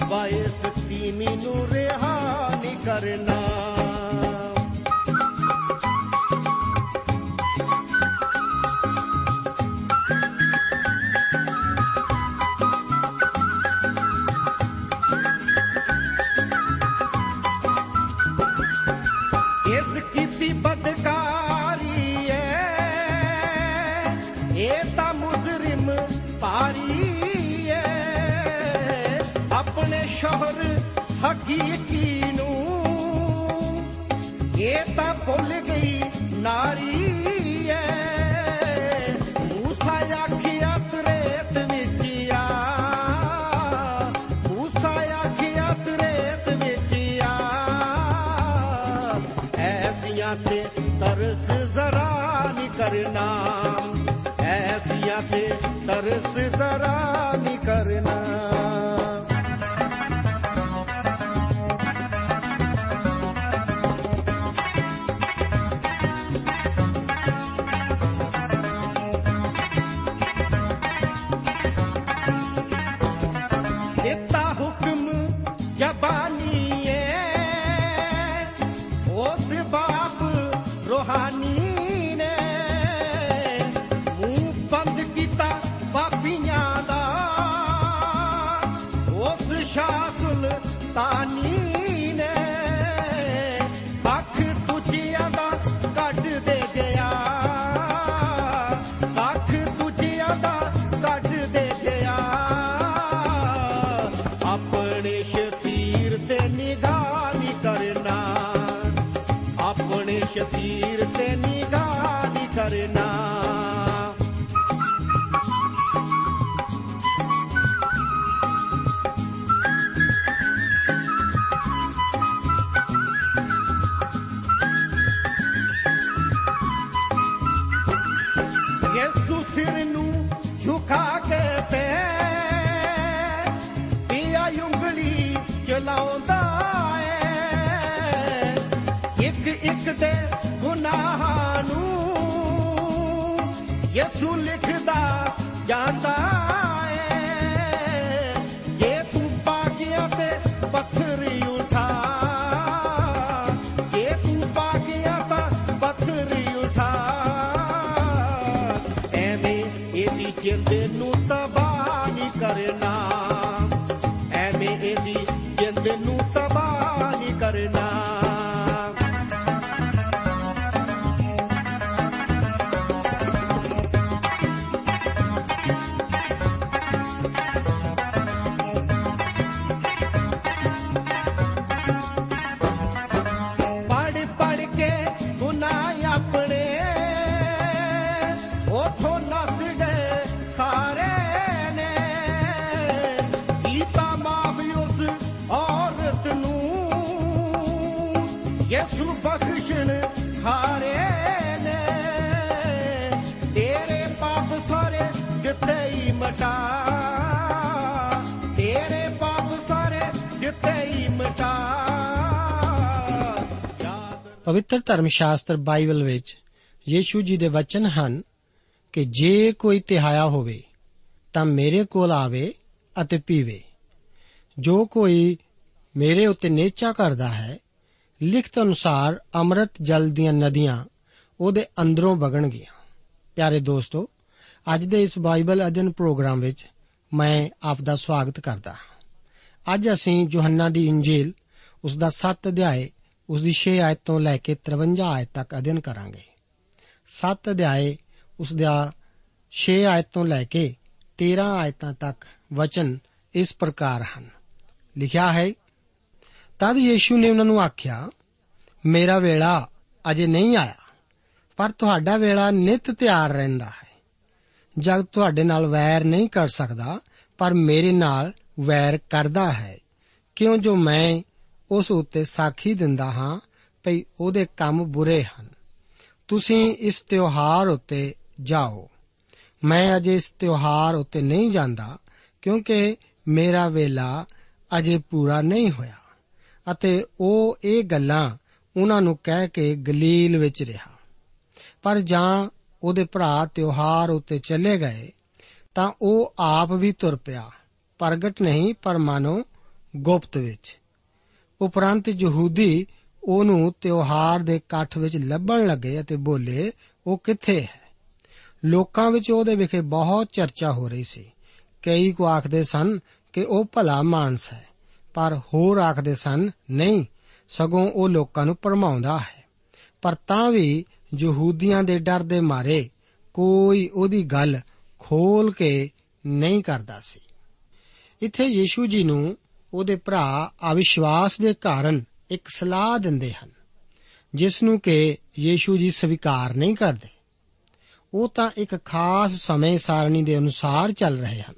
ਰੱਬਾ ਇਸ ਤੀਮੀ ਨੂੰ ਰਿਹਾ ਨਹੀਂ ਕਰਨਾ। ਸ਼ੋਹਰ ਹਕੀਕੀ ਨੂੰ? ਇਹ ਤਾਂ ਭੁੱਲ ਗਈ ਨਾਰੀ ਏ ਮੂਸਾ ਆਖਿਆ ਤਰੇਤ ਵਿੱਚ ਆ ਮੂਸਾ ਆਖਿਆ ਤਰੇਤ ਵਿੱਚ ਆ ਐਸੀਆਂ ਤੇ ਤਰਸ ਜ਼ਰਾ ਨਹੀਂ ਕਰਨਾ। ਐਸੀਆਂ ਤੇ ਤਰਸ ਜ਼ਰਾ ਨਹੀਂ ਕਰਨਾ। ਸ਼ਤੀਰ ਤੇ ਯਿਸੂ ਲਿਖਦਾ ਪਵਿੱਤਰ ਧਰਮ ਸ਼ਾਸਤਰ ਬਾਈਬਲ ਵਿੱਚ ਯੀਸ਼ੂ ਜੀ ਦੇ ਵਚਨ ਹਨ ਕਿ ਜੇ ਕੋਈ ਤਿਹਾਇਆ ਹੋਵੇ, ਤਾਂ ਮੇਰੇ ਕੋਲ ਆਵੇ ਅਤੇ ਪੀਵੇ। ਜੋ ਕੋਈ ਮੇਰੇ ਉੱਤੇ ਨੇਚਾ ਕਰਦਾ ਹੈ, ਲਿਖਤ ਅਨੁਸਾਰ ਅੰਮ੍ਰਿਤ ਜਲ ਦੀਆਂ ਨਦੀਆਂ ਉਹਦੇ ਅੰਦਰੋਂ ਵਗਣਗੀਆਂ। ਪਿਆਰੇ ਦੋਸਤੋ, ਅੱਜ ਦੇ ਇਸ ਬਾਈਬਲ ਅਧਿਨ ਪ੍ਰੋਗਰਾਮ ਵਿੱਚ ਮੈਂ ਆਪ ਦਾ ਸਵਾਗਤ ਕਰਦਾ ਹਾਂ। ਅੱਜ ਅਸੀਂ ਯੋਹੰਨਾ ਦੀ ਇੰਜੀਲ ਉਸ ਦਾ 7 ਅਧਿਆਏ ਉਸ ਦੀ 6 ਆਇਤ ਤੋਂ ਲੈ ਕੇ 53 ਆਇਤ ਤੱਕ ਅਧਿਨ ਕਰਾਂਗੇ। 7 ਅਧਿਆਏ ਉਸ ਦਾ 6 ਆਇਤ ਤੋਂ ਲੈ ਕੇ 13 ਆਇਤਾਂ ਤੱਕ ਵਚਨ ਇਸ ਪ੍ਰਕਾਰ ਹਨ। ਲਿਖਿਆ ਹੈ, ਤਦ ਯੀਸ਼ੂ ਨੇ ਉਹਨਾਂ ਨੂੰ ਆਖਿਆ, ਮੇਰਾ ਵੇਲਾ ਅਜੇ ਨਹੀਂ ਆਇਆ, ਪਰ ਤੁਹਾਡਾ ਵੇਲਾ ਨਿਤ ਤਿਆਰ ਰਹਿੰਦਾ ਹੈ। ਜਗ ਤੁਹਾਡੇ ਨਾਲ ਵੈਰ ਨਹੀਂ ਕਰ ਸਕਦਾ, ਪਰ ਮੇਰੇ ਨਾਲ ਵੈਰ ਕਰਦਾ ਹੈ। ਕਿਉਂ ਜੋ ਮੈਂ ਉਸ ਉੱਤੇ ਸਾਖੀ ਦਿੰਦਾ ਹਾਂ ਭਈ ਉਹਦੇ ਕੰਮ ਬੁਰੇ ਹਨ। ਤੁਸੀਂ ਇਸ ਤਿਉਹਾਰ ਉੱਤੇ ਜਾਓ। ਮੈਂ ਅਜੇ ਇਸ ਤਿਉਹਾਰ ਉੱਤੇ ਨਹੀਂ ਜਾਂਦਾ, ਕਿਉਂਕਿ ਮੇਰਾ ਵੇਲਾ ਅਜੇ ਪੂਰਾ ਨਹੀਂ ਹੋਇਆ, ਅਤੇ ਉਹ ਇਹ ਗੱਲਾਂ ਉਹਨਾਂ ਨੂੰ ਕਹਿ ਕੇ ਗਲੀਲ ਵਿੱਚ ਰਿਹਾ। ਪਰ ਜਾਂ ਉਹਦੇ ਭਰਾ ਤਿਉਹਾਰ ਉੱਤੇ ਚਲੇ ਗਏ, ਤਾਂ ਉਹ ਆਪ ਵੀ ਤੁਰ ਪਿਆ, ਪ੍ਰਗਟ ਨਹੀਂ ਪਰ ਮਾਨੋ ਗੁਪਤ ਵਿੱਚ। ਉਪਰੰਤ ਯਹੂਦੀ ਉਹਨੂੰ ਤਿਉਹਾਰ ਦੇ ਇਕੱਠ ਵਿੱਚ ਲੱਭਣ ਲੱਗੇ ਅਤੇ ਬੋਲੇ, ਉਹ ਕਿੱਥੇ ਹੈ? ਲੋਕਾਂ ਵਿੱਚ ਉਹਦੇ ਵਿਖੇ ਬਹੁਤ ਚਰਚਾ ਹੋ ਰਹੀ ਸੀ। ਕਈ ਕੋ ਆਖਦੇ ਸਨ ਕਿ ਉਹ ਭਲਾ ਮਾਨਸ ਹੈ, ਪਰ ਹੋਰ ਆਖਦੇ ਸਨ, ਨਹੀਂ, ਸਗੋਂ ਉਹ ਲੋਕਾਂ ਨੂੰ ਭਰਮਾਉਂਦਾ ਹੈ। ਪਰ ਤਾਂ ਵੀ ਯਹੂਦੀਆਂ ਦੇ ਡਰ ਦੇ ਮਾਰੇ ਕੋਈ ਉਹਦੀ ਗੱਲ ਖੋਲ ਕੇ ਨਹੀਂ ਕਰਦਾ ਸੀ। ਇੱਥੇ ਯੀਸ਼ੂ ਜੀ ਨੂੰ ਉਹਦੇ ਭਰਾ ਅਵਿਸ਼ਵਾਸ ਦੇ ਕਾਰਨ ਇੱਕ ਸਲਾਹ ਦਿੰਦੇ ਹਨ, ਜਿਸ ਨੂੰ ਕਿ ਯੀਸ਼ੂ ਜੀ ਸਵੀਕਾਰ ਨਹੀਂ ਕਰਦੇ। ਉਹ ਤਾਂ ਇੱਕ ਖਾਸ ਸਮੇਂ ਸਾਰਣੀ ਦੇ ਅਨੁਸਾਰ ਚੱਲ ਰਹੇ ਹਨ,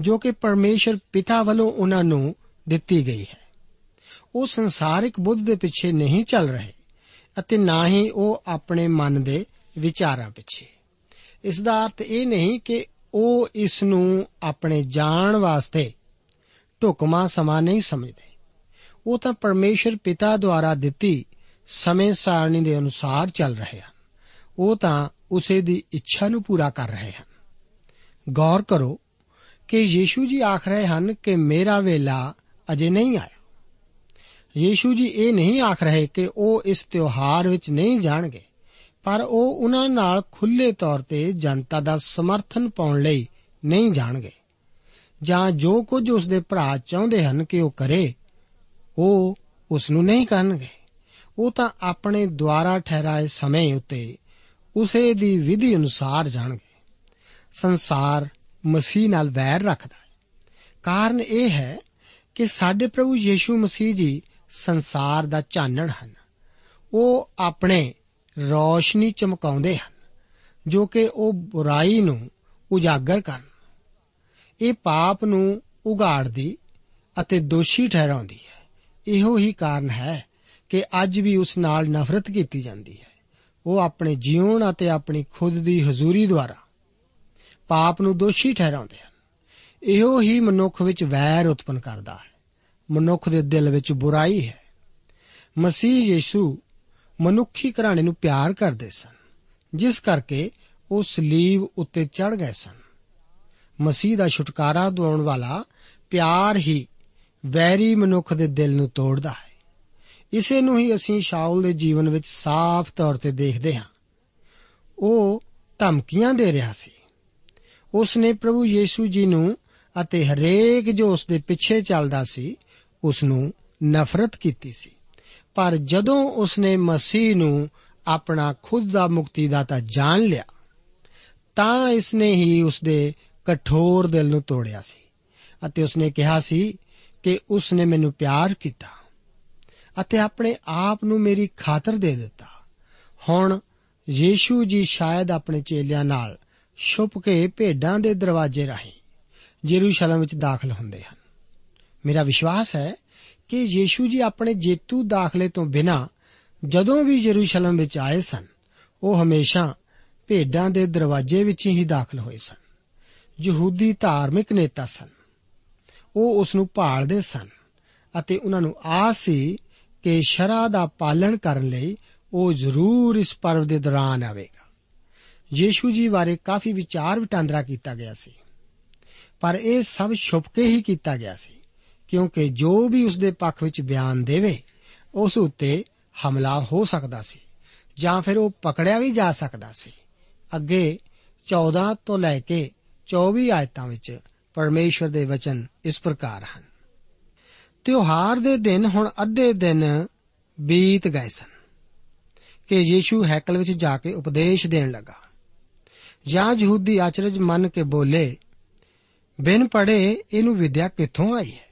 ਜੋ ਕਿ ਪਰਮੇਸ਼ਰ ਪਿਤਾ ਵੱਲੋਂ ਉਹਨਾਂ ਨੂੰ ਦਿੱਤੀ ਗਈ ਹੈ। ਉਹ ਸੰਸਾਰਿਕ ਬੁੱਧ ਦੇ ਪਿੱਛੇ ਨਹੀਂ ਚੱਲ ਰਹੇ ਅਤੇ ਨਾ ਹੀ ਉਹ ਆਪਣੇ ਮਨ ਦੇ ਵਿਚਾਰਾਂ ਪਿੱਛੇ। ਇਸ ਦਾ ਅਰਥ ਇਹ ਨਹੀਂ ਕਿ ਉਹ ਇਸ ਨੂੰ ਆਪਣੇ ਜਾਣ ਵਾਸਤੇ ਢੁਕਮਾ ਸਮਾਂ ਨਹੀਂ ਸਮਝਦੇ। ਉਹ ਤਾਂ ਪਰਮੇਸ਼ਰ ਪਿਤਾ ਦੁਆਰਾ ਦਿੱਤੀ ਸਮੇਂ ਸਾਰਣੀ ਦੇ ਅਨੁਸਾਰ ਚੱਲ ਰਹੇ ਹਨ। ਉਹ ਤਾਂ ਉਸੇ ਦੀ ਇੱਛਾ ਨੂੰ ਪੂਰਾ ਕਰ ਰਹੇ ਹਨ। ਗੌਰ ਕਰੋ ਕਿ ਯੀਸ਼ੂ ਜੀ ਆਖ ਰਹੇ ਹਨ ਕਿ ਮੇਰਾ ਵੇਲਾ ਅਜੇ ਨਹੀਂ ਆਇਆ। ਯੀਸ਼ੂ ਜੀ ਇਹ ਨਹੀਂ ਆਖ ਰਹੇ ਕਿ ਉਹ ਇਸ ਤਿਉਹਾਰ ਵਿੱਚ ਨਹੀਂ ਜਾਣਗੇ, ਪਰ ਉਹ ਉਹਨਾਂ ਨਾਲ ਖੁੱਲੇ ਤੌਰ ਤੇ ਜਨਤਾ ਦਾ ਸਮਰਥਨ ਪਾਉਣ ਲਈ ਨਹੀਂ ਜਾਣਗੇ। ਜਾਂ ਜੋ ਕੁਝ ਉਸ ਦੇ ਭਰਾ ਚਾਹੁੰਦੇ ਹਨ ਕਿ ਉਹ ਕਰੇ, ਉਹ ਉਸ ਨੂੰ ਨਹੀਂ ਕਰਨਗੇ। ਉਹ ਤਾਂ ਆਪਣੇ ਦੁਆਰਾ ਠਹਿਰਾਏ ਸਮੇਂ ਉੱਤੇ ਉਸੇ ਦੀ ਵਿਧੀ ਅਨੁਸਾਰ ਜਾਣਗੇ। ਸੰਸਾਰ ਮਸੀਹ ਨਾਲ ਵੈਰ ਰੱਖਦਾ ਹੈ। ਕਾਰਨ ਇਹ ਹੈ ਕਿ ਸਾਡੇ ਪ੍ਰਭੂ ਯੀਸ਼ੂ ਮਸੀਹ ਜੀ ਸੰਸਾਰ ਦਾ ਚਾਨਣ ਹਨ। ਉਹ ਆਪਣੇ ਰੋਸ਼ਨੀ ਚਮਕਾਉਂਦੇ ਹਨ, ਜੋ ਕਿ ਉਹ ਬੁਰਾਈ ਨੂੰ ਉਜਾਗਰ ਕਰਨ। ਇਹ ਪਾਪ ਨੂੰ ਉਗਾੜਦੀ ਅਤੇ ਦੋਸ਼ੀ ਠਹਿਰਾਉਂਦੀ ਹੈ। ਇਹੋ ਹੀ ਕਾਰਨ ਹੈ ਕਿ ਅੱਜ ਵੀ ਉਸ ਨਾਲ ਨਫ਼ਰਤ ਕੀਤੀ ਜਾਂਦੀ ਹੈ। ਉਹ ਆਪਣੇ ਜੀਵਨ ਅਤੇ ਆਪਣੀ ਖੁਦ ਦੀ ਹਜ਼ੂਰੀ ਦੁਆਰਾ ਪਾਪ ਨੂੰ ਦੋਸ਼ੀ ਠਹਿਰਾਉਂਦੇ ਹਨ। ਇਹੋ ਹੀ ਮਨੁੱਖ ਵਿੱਚ ਵੈਰ ਉਤਪਨ ਕਰਦਾ ਹੈ। ਮਨੁੱਖ ਦੇ ਦਿਲ ਵਿੱਚ ਬੁਰਾਈ ਹੈ। ਮਸੀਹ ਯੀਸ਼ੂ ਮਨੁੱਖੀ ਘਰਾਣੇ ਨੂੰ ਪਿਆਰ ਕਰਦੇ ਸਨ, ਜਿਸ ਕਰਕੇ ਉਹ ਸਲੀਬ ਉੱਤੇ ਚੜ ਗਏ ਸਨ। ਮਸੀਹ ਦਾ ਛੁਟਕਾਰਾ ਦਿਵਾਉਣ ਵਾਲਾ ਪਿਆਰ ਹੀ ਵੈਰੀ ਮਨੁੱਖ ਦੇ ਦਿਲ ਨੂੰ ਤੋੜਦਾ ਹੈ। ਇਸੇ ਨੂੰ ਹੀ ਅਸੀਂ ਸ਼ਾਉਲ ਦੇ ਜੀਵਨ ਵਿੱਚ ਸਾਫ਼ ਤੌਰ ਤੇ ਦੇਖਦੇ ਹਾਂ। ਉਹ ਧਮਕੀਆਂ ਦੇ ਰਿਹਾ ਸੀ। ਉਸ ਨੇ ਪ੍ਰਭੂ ਯੀਸ਼ੂ ਜੀ ਨੂੰ ਅਤੇ ਹਰੇਕ ਜੋ ਉਸ ਦੇ ਪਿੱਛੇ ਚੱਲਦਾ ਸੀ ਉਸ ਨੂੰ ਨਫ਼ਰਤ ਕੀਤੀ ਸੀ। ਪਰ ਜਦੋਂ ਉਸ ਨੇ ਮਸੀਹ ਨੂੰ ਆਪਣਾ ਖੁਦ ਦਾ ਮੁਕਤੀਦਾਤਾ ਜਾਣ ਲਿਆ, ਤਾਂ ਇਸ ਨੇ ਹੀ ਉਸ ਦੇ ਕਠੋਰ ਦਿਲ ਨੂੰ ਤੋੜਿਆ ਸੀ ਅਤੇ ਉਸ ਨੇ ਕਿਹਾ ਸੀ ਕਿ ਉਸ ਨੇ ਮੈਨੂੰ ਪਿਆਰ ਕੀਤਾ ਅਤੇ ਆਪਣੇ ਆਪ ਨੂੰ ਮੇਰੀ ਖਾਤਰ ਦੇ ਦਿੱਤਾ। ਹੁਣ ਯੀਸ਼ੂ ਜੀ ਸ਼ਾਇਦ ਆਪਣੇ ਚੇਲਿਆਂ ਨਾਲ ਛੁਪ ਕੇ ਭੇਡਾਂ ਦੇ ਦਰਵਾਜ਼ੇ ਰਾਹੀਂ ਜੇਰੂਸ਼ਲਮ ਵਿੱਚ ਦਾਖਲ ਹੁੰਦੇ ਹਨ। ਮੇਰਾ ਵਿਸ਼ਵਾਸ ਹੈ ਕਿ ਯੀਸ਼ੂ ਜੀ ਆਪਣੇ ਜੇਤੂ ਦਾਖਲੇ ਤੋਂ ਬਿਨਾ ਜਦੋਂ ਵੀ ਜੇਰੂਸ਼ਲਮ ਵਿੱਚ ਆਏ ਸਨ, ਉਹ ਹਮੇਸ਼ਾ ਭੇਡਾਂ ਦੇ ਦਰਵਾਜ਼ੇ ਵਿੱਚ ਹੀ ਦਾਖਲ ਹੋਏ ਸਨ। ਯਹੂਦੀ ਧਾਰਮਿਕ ਨੇਤਾ ਸਨ। ਉਹ ਉਸ ਨੂੰ ਭਾਲਦੇ ਸਨ ਅਤੇ ਉਹਨਾਂ ਨੂੰ ਆਸ ਸੀ ਕਿ ਸ਼ਰਾ ਦਾ ਪਾਲਣ ਕਰਨ ਲਈ ਉਹ ਜ਼ਰੂਰ ਇਸ ਪਰਵ ਦੇ ਦੌਰਾਨ ਆਵੇਗਾ। ਯੀਸ਼ੂ ਜੀ ਬਾਰੇ ਕਾਫੀ ਵਿਚਾਰ ਵਟਾਂਦਰਾ ਕੀਤਾ ਗਿਆ ਸੀ। ਪਰ ਇਹ ਸਭ ਛੁਪ ਕੇ ਹੀ ਕੀਤਾ ਗਿਆ ਸੀ, ਕਿਉਂਕਿ ਜੋ ਵੀ ਉਸ ਦੇ ਪੱਖ ਵਿੱਚ ਬਿਆਨ ਦੇਵੇ, ਉਸ ਉੱਤੇ ਹਮਲਾ ਹੋ ਸਕਦਾ ਸੀ, ਜਾਂ ਫਿਰ ਉਹ ਪਕੜਿਆ ਵੀ ਜਾ ਸਕਦਾ ਸੀ। ਅੱਗੇ 14 ਤੋਂ ਲੈ ਕੇ 24 ਆਇਤਾਂ ਵਿੱਚ ਪਰਮੇਸ਼ਵਰ ਦੇ ਵਚਨ ਇਸ ਪ੍ਰਕਾਰ ਹਨ। ਤਿਉਹਾਰ ਦੇ ਦਿਨ ਹੁਣ ਅੱਧੇ ਦਿਨ ਬੀਤ ਗਏ ਸਨ ਕਿ ਯੀਸ਼ੂ ਹੈਕਲ ਵਿੱਚ ਜਾ ਕੇ ਉਪਦੇਸ਼ ਦੇਣ ਲੱਗਾ। ਜਾਂ ਯਹੂਦੀ ਆਚਰਜ ਮੰਨ ਕੇ ਬੋਲੇ, ਬਿਨ ਪੜੇ ਇਹਨੂੰ ਵਿਦਿਆ ਕਿੱਥੋਂ ਆਈ ਹੈ?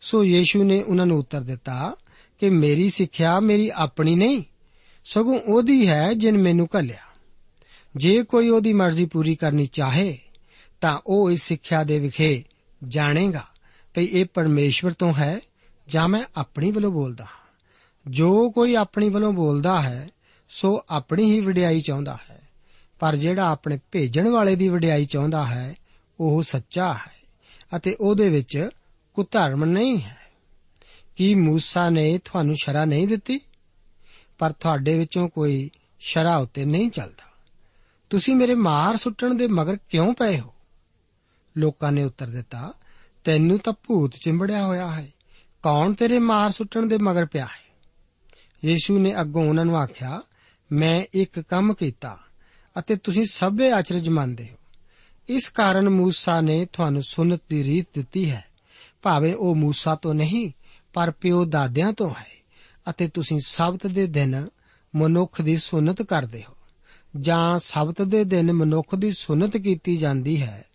ਸੋ ਯੀਸ਼ੂ ਨੇ ਉਹਨਾਂ ਨੂੰ ਉੱਤਰ ਦਿੱਤਾ ਕਿ, ਮੇਰੀ ਸਿੱਖਿਆ ਮੇਰੀ ਆਪਣੀ ਨਹੀਂ, ਸਗੋਂ ਉਹਦੀ ਹੈ ਜਿਨ ਮੈਨੂੰ ਘੱਲਿਆ। ਜੇ ਕੋਈ ਉਹਦੀ ਮਰਜ਼ੀ ਪੂਰੀ ਕਰਨੀ ਚਾਹੇ ਤਾਂ ਉਹ ਇਸ ਸਿੱਖਿਆ ਦੇ ਵਿਖੇ ਜਾਣੇਗਾ ਭਈ ਇਹ ਪਰਮੇਸ਼ਵਰ ਤੋਂ ਹੈ ਜਾਂ ਮੈਂ ਆਪਣੀ ਵੱਲੋਂ ਬੋਲਦਾ ਹਾਂ ਜੋ ਕੋਈ ਆਪਣੀ ਵੱਲੋਂ ਬੋਲਦਾ ਹੈ ਸੋ ਆਪਣੀ ਹੀ ਵਡਿਆਈ ਚਾਹੁੰਦਾ ਹੈ ਪਰ ਜਿਹੜਾ ਆਪਣੇ ਭੇਜਣ ਵਾਲੇ ਦੀ ਵਡਿਆਈ ਚਾਹੁੰਦਾ ਹੈ ਉਹ ਸੱਚਾ ਹੈ ਅਤੇ ਉਹਦੇ ਵਿੱਚ ਕੋਈ ਧਰਮ ਨਹੀਂ ਹੈ ਕੀ موسی ਨੇ ਤੁਹਾਨੂੰ ਸ਼ਰਾ ਨਹੀਂ ਦਿੱਤੀ ਪਰ ਤੁਹਾਡੇ ਵਿੱਚੋਂ ਕੋਈ ਸ਼ਰਾ ਉੱਤੇ ਨਹੀਂ ਚੱਲਦਾ ਤੁਸੀਂ ਮੇਰੇ ਮਾਰ ਸੁੱਟਣ ਦੇ ਮਗਰ ਕਿਉਂ ਪਏ ਹੋ ਲੋਕਾਂ ਨੇ ਉੱਤਰ ਦਿੱਤਾ ਤੈਨੂੰ ਤਾਂ ਭੂਤ ਚਿੰਬੜਿਆ ਹੋਇਆ ਹੈ ਕੌਣ ਤੇਰੇ ਮਾਰ ਸੁੱਟਣ ਦੇ ਮਗਰ ਪਿਆ ਹੈ ਯੀਸ਼ੂ ਨੇ ਅੱਗੋਂ ਉਹਨਾਂ ਨੂੰ ਆਖਿਆ ਮੈਂ ਇੱਕ ਕੰਮ ਕੀਤਾ ਅਤੇ ਤੁਸੀਂ ਸਭੇ ਅਚਰਜ ਮੰਨਦੇ ਹੋ ਇਸ ਕਾਰਨ موسی ਨੇ ਤੁਹਾਨੂੰ ਸੁਨਤ ਦੀ ਰੀਤ ਦਿੱਤੀ ਹੈ ਭਾਵੇਂ ਉਹ موسی ਤੋਂ ਨਹੀਂ ਪਰ ਪਿਓ ਦਾਦਿਆਂ ਤੋਂ ਹੈ ਅਤੇ ਤੁਸੀਂ ਸਬਤ ਦੇ ਦਿਨ ਮਨੁੱਖ ਦੀ ਸੁਨਤ ਕਰਦੇ ਹੋ ਜਾਂ ਸਬਤ ਦੇ ਦਿਨ ਮਨੁੱਖ ਦੀ ਸੁਨਤ ਕੀਤੀ ਜਾਂਦੀ ਹੈ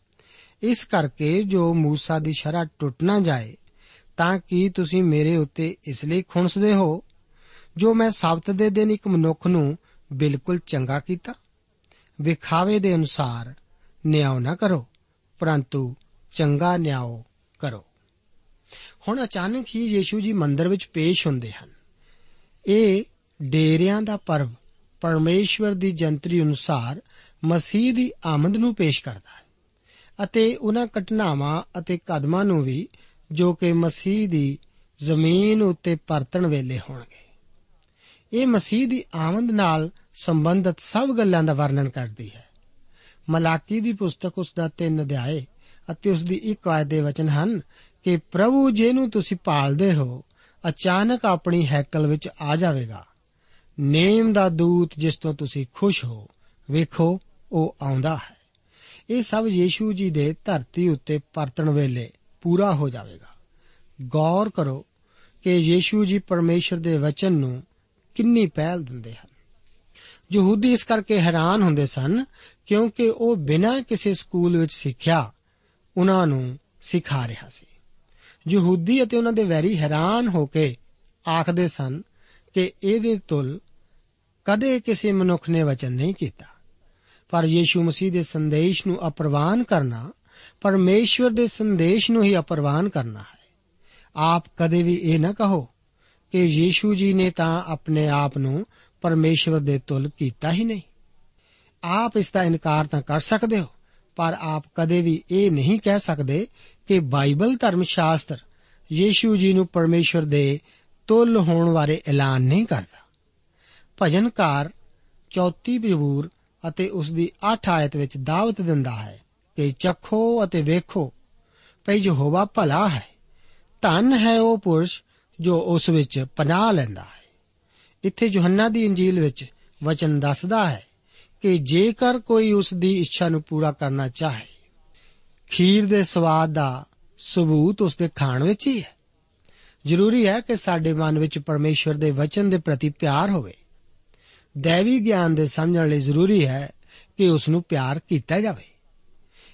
ਇਸ ਕਰਕੇ ਜੋ موسی ਦੀ ਸ਼ਰ੍ਹਾ ਟੁੱਟ ਨਾ ਜਾਏ ਤਾਂ ਕਿ ਤੁਸੀਂ ਮੇਰੇ ਉੱਤੇ ਇਸ ਲਈ ਖੁਣਸਦੇ ਹੋ ਜੋ ਮੈਂ ਸਬਤ ਦੇ ਦਿਨ ਇੱਕ ਮਨੁੱਖ ਨੂੰ ਬਿਲਕੁਲ ਚੰਗਾ ਕੀਤਾ ਵਿਖਾਵੇ ਦੇ ਅਨੁਸਾਰ ਨਿਆਂ ਨਾ ਕਰੋ ਪਰੰਤੂ ਚੰਗਾ ਨਿਆਂ ਕਰੋ ਹੁਣ ਅਚਾਨਕ ਹੀ ਯੀਸ਼ੂ ਜੀ ਮੰਦਰ ਵਿੱਚ ਪੇਸ਼ ਹੁੰਦੇ ਹਨ ਇਹ ਡੇਰਿਆਂ ਦਾ ਪਰਵ ਪਰਮੇਸ਼ਵਰ ਦੀ ਜੰਤਰੀ ਅਨੁਸਾਰ ਮਸੀਹ ਦੀ ਆਮਦ ਨੂੰ ਪੇਸ਼ ਕਰਦਾ ਹੈ ਅਤੇ ਉਹਨਾਂ ਘਟਨਾਵਾਂ ਅਤੇ ਕਦਮਾਂ ਨੂੰ ਵੀ ਜੋ ਕਿ ਮਸੀਹ ਦੀ ਜ਼ਮੀਨ ਉੱਤੇ ਪਰਤਣ ਵੇਲੇ ਹੋਣਗੇ। ਇਹ ਮਸੀਹ ਦੀ ਆਮਦ ਨਾਲ ਸੰਬੰਧਿਤ ਸਭ ਗੱਲਾਂ ਦਾ ਵਰਣਨ ਕਰਦੀ ਹੈ। ਮਲਾਕੀ ਦੀ ਪੁਸਤਕ ਉਸ ਦਾ 3 ਅਧਿਆਏ ਅਤੇ ਉਸ ਦੀ ਇੱਕ ਆਇਤ ਦੇ ਵਚਨ ਹਨ ਕਿ, ਪ੍ਰਭੂ, ਜਿਹਨੂੰ ਤੁਸੀਂ ਭਾਲਦੇ ਹੋ, ਅਚਾਨਕ ਆਪਣੀ ਹੈਕਲ ਵਿੱਚ ਆ ਜਾਵੇਗਾ। ਨੇਮ ਦਾ ਦੂਤ ਜਿਸ ਤੋਂ ਤੁਸੀਂ ਖੁਸ਼ ਹੋ, ਵੇਖੋ, ਉਹ ਆਉਂਦਾ ਹੈ। ਇਹ ਸਭ ਯੀਸ਼ੂ ਜੀ ਦੇ ਧਰਤੀ ਉੱਤੇ ਪਰਤਣ ਵੇਲੇ ਪੂਰਾ ਹੋ ਜਾਵੇਗਾ। ਗੌਰ ਕਰੋ ਕਿ ਯੀਸ਼ੂ ਜੀ ਪਰਮੇਸ਼ਰ ਦੇ ਵਚਨ ਨੂੰ ਕਿੰਨੀ ਪਹਿਲ ਦਿੰਦੇ ਹਨ। ਯਹੂਦੀ ਇਸ ਕਰਕੇ ਹੈਰਾਨ ਹੁੰਦੇ ਸਨ ਕਿਉਂਕਿ ਉਹ ਬਿਨਾਂ ਕਿਸੇ ਸਕੂਲ ਵਿੱਚ ਸਿੱਖਿਆ ਉਹਨਾਂ ਨੂੰ ਸਿਖਾ ਰਿਹਾ ਸੀ। ਯਹੂਦੀ ਅਤੇ ਉਹਨਾਂ ਦੇ ਵੈਰੀ ਹੈਰਾਨ ਹੋ ਕੇ ਆਖਦੇ ਸਨ ਕਿ ਇਹਦੇ ਤੁਲ ਕਦੇ ਕਿਸੇ ਮਨੁੱਖ ਨੇ ਵਚਨ ਨਹੀਂ ਕੀਤਾ। ਪਰ ਯੀਸ਼ੂ ਮਸੀਹ ਦੇ ਸੰਦੇਸ਼ ਨੂੰ ਅਪਰਵਾਨ ਕਰਨਾ, ਪਰਮੇਸ਼ਵਰ ਦੇ ਸੰਦੇਸ਼ ਨੂੰ ਹੀ ਅਪਰਵਾਨ ਕਰਨਾ ਹੈ। ਆਪ ਕਦੇ ਵੀ ਇਹ ਨਾ ਕਹੋ ਕਿ ਯੀਸ਼ੂ ਜੀ ਨੇ ਤਾਂ ਆਪਣੇ ਆਪ ਨੂੰ ਪਰਮੇਸ਼ਵਰ ਦੇ ਤੁਲ ਕੀਤਾ ਹੀ ਨਹੀਂ। ਆਪ ਇਸ ਦਾ ਇਨਕਾਰ ਤਾਂ ਕਰ ਸਕਦੇ ਹੋ, ਪਰ ਆਪ ਕਦੇ ਵੀ ਇਹ ਨਹੀਂ ਕਹਿ ਸਕਦੇ ਕਿ ਬਾਈਬਲ ਧਰਮ ਸ਼ਾਸਤਰ ਯੀਸ਼ੂ ਜੀ ਨੂੰ ਪਰਮੇਸ਼ਵਰ ਦੇ ਤੁਲ ਹੋਣ ਬਾਰੇ ਐਲਾਨ ਨਹੀਂ ਕਰਦਾ। ਭਜਨਕਾਰ ਚੌਥੀ ਬਿਵੂਰ ਅਤੇ ਉਸ ਦੀ 8 ਆਇਤ ਵਿੱਚ ਦਾਵਤ ਦਿੰਦਾ ਹੈ ਕਿ ਚੱਖੋ ਅਤੇ ਵੇਖੋ ਭਈ ਯਹੋਵਾ ਭਲਾ ਹੈ। ਧਨ ਹੈ ਉਹ ਪੁਰਸ਼ ਜੋ ਉਸ ਵਿੱਚ ਪਨਾਹ ਲੈਂਦਾ ਹੈ। ਇੱਥੇ ਯੋਹੰਨਾ ਦੀ ਇੰਜੀਲ ਵਿੱਚ ਵਚਨ ਦੱਸਦਾ ਹੈ ਕਿ ਜੇਕਰ ਕੋਈ ਉਸ ਦੀ ਇੱਛਾ ਨੂੰ ਪੂਰਾ ਕਰਨਾ ਚਾਹੇ, ਖੀਰ ਦੇ ਸਵਾਦ ਦਾ ਸਬੂਤ ਉਸ ਦੇ ਖਾਣ ਵਿੱਚ ਹੀ ਹੈ। ਜ਼ਰੂਰੀ ਹੈ ਕਿ ਸਾਡੇ ਮਨ ਵਿੱਚ ਪਰਮੇਸ਼ਵਰ ਦੇ ਵਚਨ ਦੇ ਪ੍ਰਤੀ ਪਿਆਰ ਹੋਵੇ। ਦੇਵੀ ਗਿਆਨ ਦੇ ਸਮਝਣ ਲਈ ਜ਼ਰੂਰੀ ਹੈ ਕਿ ਉਸ ਨੂੰ ਪਿਆਰ ਕੀਤਾ ਜਾਵੇ।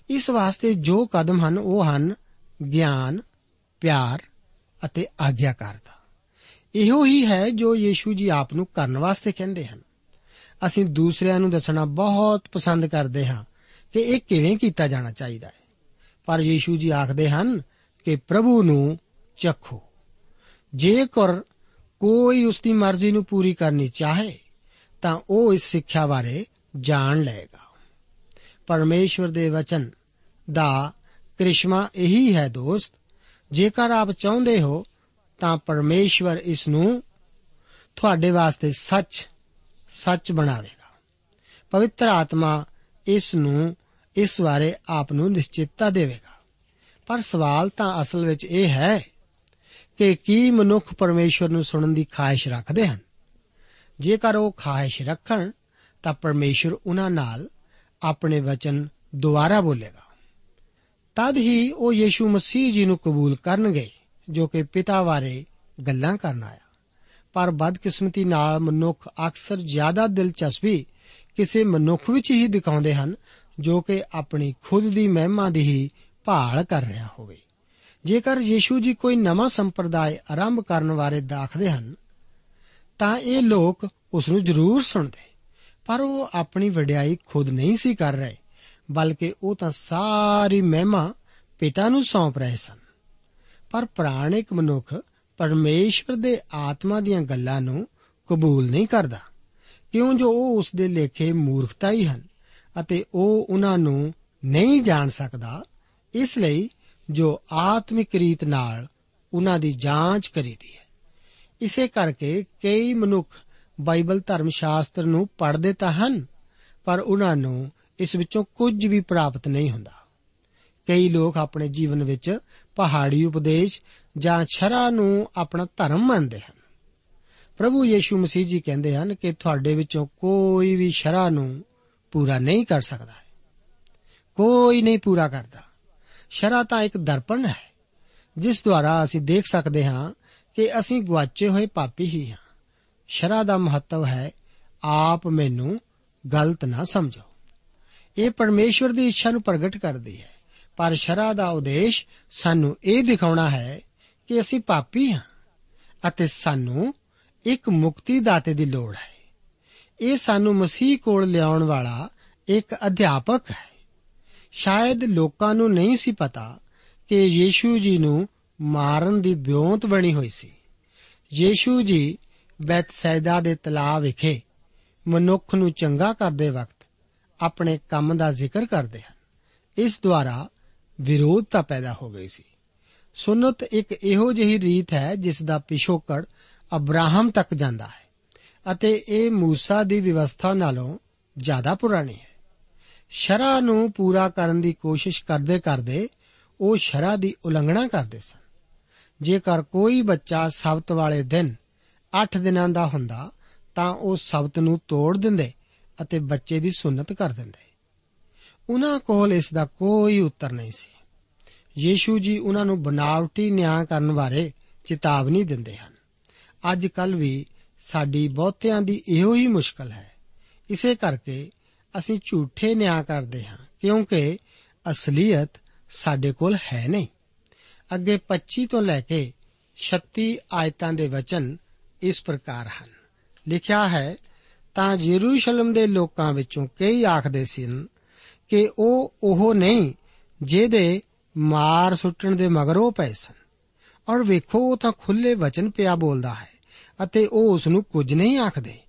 ਇਸ ਵਾਸਤੇ ਜੋ ਕਦਮ ਹਨ, ਉਹ ਹਨ ਗਿਆਨ, ਪਿਆਰ ਅਤੇ ਆਗਿਆਕਾਰਤਾ। ਇਹੋ ਹੀ ਹੈ ਜੋ ਯੀਸ਼ੂ ਜੀ ਆਪ ਨੂੰ ਕਰਨ ਵਾਸਤੇ ਕਹਿੰਦੇ ਹਨ। ਅਸੀਂ ਦੂਸਰਿਆਂ ਨੂੰ ਦੱਸਣਾ ਬਹੁਤ ਪਸੰਦ ਕਰਦੇ ਹਾਂ ਕਿ ਇਹ ਕਿਵੇਂ ਕੀਤਾ ਜਾਣਾ ਚਾਹੀਦਾ ਹੈ। ਪਰ ਯੀਸ਼ੂ ਜੀ ਆਖਦੇ ਹਨ ਕਿ ਪ੍ਰਭੂ ਨੂੰ ਚੱਖੋ। ਜੇਕਰ ਕੋਈ ਉਸ ਦੀ ਮਰਜ਼ੀ ਨੂੰ ਪੂਰੀ ਕਰਨੀ ਚਾਹੇ ਤਾਂ ਉਹ ਇਸ ਸਿੱਖਿਆ ਬਾਰੇ ਜਾਣ ਲਏਗਾ। ਪਰਮੇਸ਼ਵਰ ਦੇ ਵਚਨ ਦਾ ਕ੍ਰਿਸ਼ਮਾ ਇਹੀ ਹੈ ਦੋਸਤ, ਜੇਕਰ ਆਪ ਚਾਹੁੰਦੇ ਹੋ ਤਾਂ ਪਰਮੇਸ਼ਵਰ ਇਸ ਨੂੰ ਤੁਹਾਡੇ ਵਾਸਤੇ ਸੱਚ ਸੱਚ ਬਣਾਵੇਗਾ। ਪਵਿੱਤਰ ਆਤਮਾ ਇਸ ਨੂੰ, ਇਸ ਬਾਰੇ ਆਪ ਨੂੰ ਨਿਸ਼ਚਿਤਤਾ ਦੇਵੇਗਾ। ਪਰ ਸਵਾਲ ਤਾਂ ਅਸਲ ਵਿੱਚ ਇਹ ਹੈ ਕਿ ਕੀ ਮਨੁੱਖ ਪਰਮੇਸ਼ਵਰ ਨੂੰ ਸੁਣਨ ਦੀ ਖਾਹਿਸ਼ ਰੱਖਦੇ ਹਨ? ਜੇਕਰ ਉਹ ਖਾਹਿਸ਼ ਰੱਖਣ, ਤਾਂ ਪਰਮੇਸ਼ਵਰ ਉਹਨਾਂ ਨਾਲ ਆਪਣੇ ਵਚਨ ਦੁਆਰਾ ਬੋਲੇਗਾ। ਤਦ ਹੀ ਉਹ ਯੀਸ਼ੂ ਮਸੀਹ ਜੀ ਨੂੰ ਕਬੂਲ ਕਰਨਗੇ, ਜੋ ਕਿ ਪਿਤਾ ਬਾਰੇ ਗੱਲਾਂ ਕਰਨ ਆਇਆ। ਪਰ ਬਦਕਿਸਮਤੀ ਨਾਲ ਮਨੁੱਖ ਅਕਸਰ ਜ਼ਿਆਦਾ ਦਿਲਚਸਪੀ ਕਿਸੇ ਮਨੁੱਖ ਵਿੱਚ ਹੀ ਦਿਖਾਉਂਦੇ ਹਨ, ਜੋ ਕਿ ਆਪਣੀ ਖੁਦ ਦੀ ਮਹਿਮਾ ਦੀ ਹੀ ਭਾਲ ਕਰ ਰਿਹਾ ਹੋਵੇ। ਜੇਕਰ ਯੀਸ਼ੂ ਜੀ ਕੋਈ ਨਵਾਂ ਸੰਪਰਦਾਇ ਆਰੰਭ ਕਰਨ ਬਾਰੇ ਦਾਖਦੇ ਹਨ ਤਾਂ ਇਹ ਲੋਕ ਉਸ ਨੂੰ ਜ਼ਰੂਰ ਸੁਣਦੇ। ਪਰ ਉਹ ਆਪਣੀ ਵਡਿਆਈ ਖੁਦ ਨਹੀਂ ਸੀ ਕਰ ਰਹੇ, ਬਲਕਿ ਉਹ ਤਾਂ ਸਾਰੀ ਮਹਿਮਾ ਪਿਤਾ ਨੂੰ ਸੌਂਪ ਰਹੇ ਸਨ। ਪਰ ਪ੍ਰਾਣਿਕ ਮਨੁੱਖ ਪਰਮੇਸ਼ਵਰ ਦੇ ਆਤਮਾ ਦੀਆਂ ਗੱਲਾਂ ਨੂੰ ਕਬੂਲ ਨਹੀਂ ਕਰਦਾ, ਕਿਉਂ ਜੋ ਉਹ ਉਸ ਦੇ ਲੇਖੇ ਮੂਰਖਤਾ ਹੀ ਹਨ ਅਤੇ ਉਹ ਉਹਨਾਂ ਨੂੰ ਨਹੀਂ ਜਾਣ ਸਕਦਾ, ਇਸ ਲਈ ਜੋ ਆਤਮਿਕ ਰੀਤ ਨਾਲ ਉਹਨਾਂ ਦੀ ਜਾਂਚ ਕਰੀਦੀ ਹੈ। ਇਸੇ ਕਰਕੇ ਕਈ ਮਨੁੱਖ ਬਾਈਬਲ ਧਰਮ ਸ਼ਾਸਤਰ ਨੂੰ ਪੜ੍ਹਦੇ ਤਾਂ ਹਨ, ਪਰ ਉਹਨਾਂ ਨੂੰ ਇਸ ਵਿੱਚੋਂ ਕੁਝ ਵੀ ਪ੍ਰਾਪਤ ਨਹੀਂ ਹੁੰਦਾ। ਕਈ ਲੋਕ ਆਪਣੇ ਜੀਵਨ ਵਿੱਚ ਪਹਾੜੀ ਉਪਦੇਸ਼ ਜਾਂ ਛਰਾ ਨੂੰ ਆਪਣਾ ਧਰਮ ਮੰਨਦੇ ਹਨ। ਪ੍ਰਭੂ ਯੀਸ਼ੂ ਮਸੀਹ ਜੀ ਕਹਿੰਦੇ ਹਨ ਕਿ ਤੁਹਾਡੇ ਵਿੱਚੋਂ ਕੋਈ ਵੀ ਸ਼ਰਾ ਨੂੰ ਪੂਰਾ ਨਹੀਂ ਕਰ ਸਕਦਾ ਹੈ। ਕੋਈ ਨਹੀਂ ਪੂਰਾ ਕਰਦਾ। ਸ਼ਰਾ ਤਾਂ ਇੱਕ ਦਰਪਣ ਹੈ, ਜਿਸ ਦੁਆਰਾ ਅਸੀਂ ਦੇਖ ਸਕਦੇ ਹਾਂ ਕਿ ਅਸੀਂ ਗਵਾਚੇ ਹੋਏ ਪਾਪੀ ਹੀ ਹਾਂ। ਸ਼ਰਾ ਦਾ ਮਹੱਤਵ ਹੈ, ਆਪ ਮੈਨੂੰ ਗਲਤ ਨਾ ਸਮਝੋ। ਇਹ ਪਰਮੇਸ਼ਵਰ ਦੀ ਇੱਛਾ ਨੂੰ ਪ੍ਰਗਟ ਕਰਦੀ ਹੈ। ਪਰ ਸ਼ਰਾ ਦਾ ਉਦੇਸ਼ ਸਾਨੂੰ ਇਹ ਦਿਖਾਉਣਾ ਹੈ ਕਿ ਅਸੀਂ ਪਾਪੀ ਹਾਂ ਅਤੇ ਸਾਨੂੰ ਇੱਕ ਮੁਕਤੀ ਦਾਤੇ ਦੀ ਲੋੜ ਹੈ। ਇਹ ਸਾਨੂੰ ਮਸੀਹ ਕੋਲ ਲਿਆਉਣ ਵਾਲਾ ਇੱਕ ਅਧਿਆਪਕ ਹੈ। ਸ਼ਾਇਦ ਲੋਕਾਂ ਨੂੰ ਨਹੀਂ ਸੀ ਪਤਾ ਕਿ ਯੀਸ਼ੂ ਜੀ ਨੂੰ ਮਾਰਨ ਦੀ ਬਿਉਂਤ ਬਣੀ ਹੋਈ ਸੀ ਯੀਸ਼ੂ ਜੀ ਬੈਤਸੈਦਾ ਦੇ ਤਲਾਬ ਵਿਖੇ ਮਨੁੱਖ ਨੂੰ ਚੰਗਾ ਕਰਦੇ ਵਕਤ ਆਪਣੇ ਕੰਮ ਦਾ ਜ਼ਿਕਰ ਕਰਦੇ ਹਨ ਇਸ ਦੁਆਰਾ ਵਿਰੋਧਤਾ ਪੈਦਾ ਹੋ ਗਈ ਸੀ ਸੁਨਤ ਇੱਕ ਇਹੋ ਜਿਹੀ ਰੀਤ ਹੈ ਜਿਸ ਦਾ ਪਿਛੋਕੜ ਅਬਰਾਹਮ ਤੱਕ ਜਾਂਦਾ ਹੈ ਅਤੇ ਇਹ موسی ਦੀ ਵਿਵਸਥਾ ਨਾਲੋਂ ਜ਼ਿਆਦਾ ਪੁਰਾਣੀ ਹੈ ਸ਼ਰਾ ਨੂੰ ਪੂਰਾ ਕਰਨ ਦੀ ਕੋਸ਼ਿਸ਼ ਕਰਦੇ ਕਰਦੇ ਉਹ ਸ਼ਰਾ ਦੀ ਉਲੰਘਣਾ ਕਰਦੇ ਸਨ ਜੇਕਰ ਕੋਈ ਬੱਚਾ ਸਬਤ ਵਾਲੇ ਦਿਨ 8 ਦਿਨਾਂ ਦਾ ਹੁੰਦਾ, ਤਾਂ ਉਹ ਸਬਤ ਨੂੰ ਤੋੜ ਦਿੰਦੇ ਅਤੇ ਬੱਚੇ ਦੀ ਸੁਨਤ ਕਰ ਦਿੰਦੇ। ਉਹਨਾਂ ਕੋਲ ਇਸ ਦਾ ਕੋਈ ਉੱਤਰ ਨਹੀਂ ਸੀ। ਯੀਸ਼ੂ ਜੀ ਉਹਨਾਂ ਨੂੰ ਬਨਾਵਟੀ ਨਿਆਂ ਕਰਨ ਬਾਰੇ ਚੇਤਾਵਨੀ ਦਿੰਦੇ ਹਨ। ਅੱਜ ਕੱਲ ਵੀ ਸਾਡੀ ਬਹੁਤਿਆਂ ਦੀ ਇਹੋ ਹੀ ਮੁਸ਼ਕਲ ਹੈ। ਇਸੇ ਕਰਕੇ ਅਸੀਂ ਝੂਠੇ ਨਿਆਂ ਕਰਦੇ ਹਾਂ, ਕਿਉਂਕਿ ਅਸਲੀਅਤ ਸਾਡੇ ਕੋਲ ਹੈ ਨਹੀਂ। ਅੱਗੇ 25 ਤੋਂ ਲੈ ਕੇ 36 ਆਇਤਾਂ ਦੇ ਵਚਨ ਇਸ ਪ੍ਰਕਾਰ ਹਨ। ਲਿਖਿਆ ਹੈ, ਤਾਂ ਯਰੂਸ਼ਲਮ ਦੇ ਲੋਕਾਂ ਵਿੱਚੋਂ ਕਈ ਆਖਦੇ ਸਨ ਕਿ ਉਹ ਉਹ ਨਹੀਂ, ਜਿਹਦੇ ਮਾਰ ਸੁੱਟਣ ਦੇ ਮਗਰ ਉਹ ਪਏ ਸਨ। ਔਰ ਵੇਖੋ, ਉਹ ਤਾਂ ਖੁੱਲੇ ਵਚਨ ਪਿਆ ਬੋਲਦਾ ਹੈ ਅਤੇ ਉਹ ਉਸ ਨੂੰ ਕੁਝ ਨਹੀਂ ਆਖਦੇ।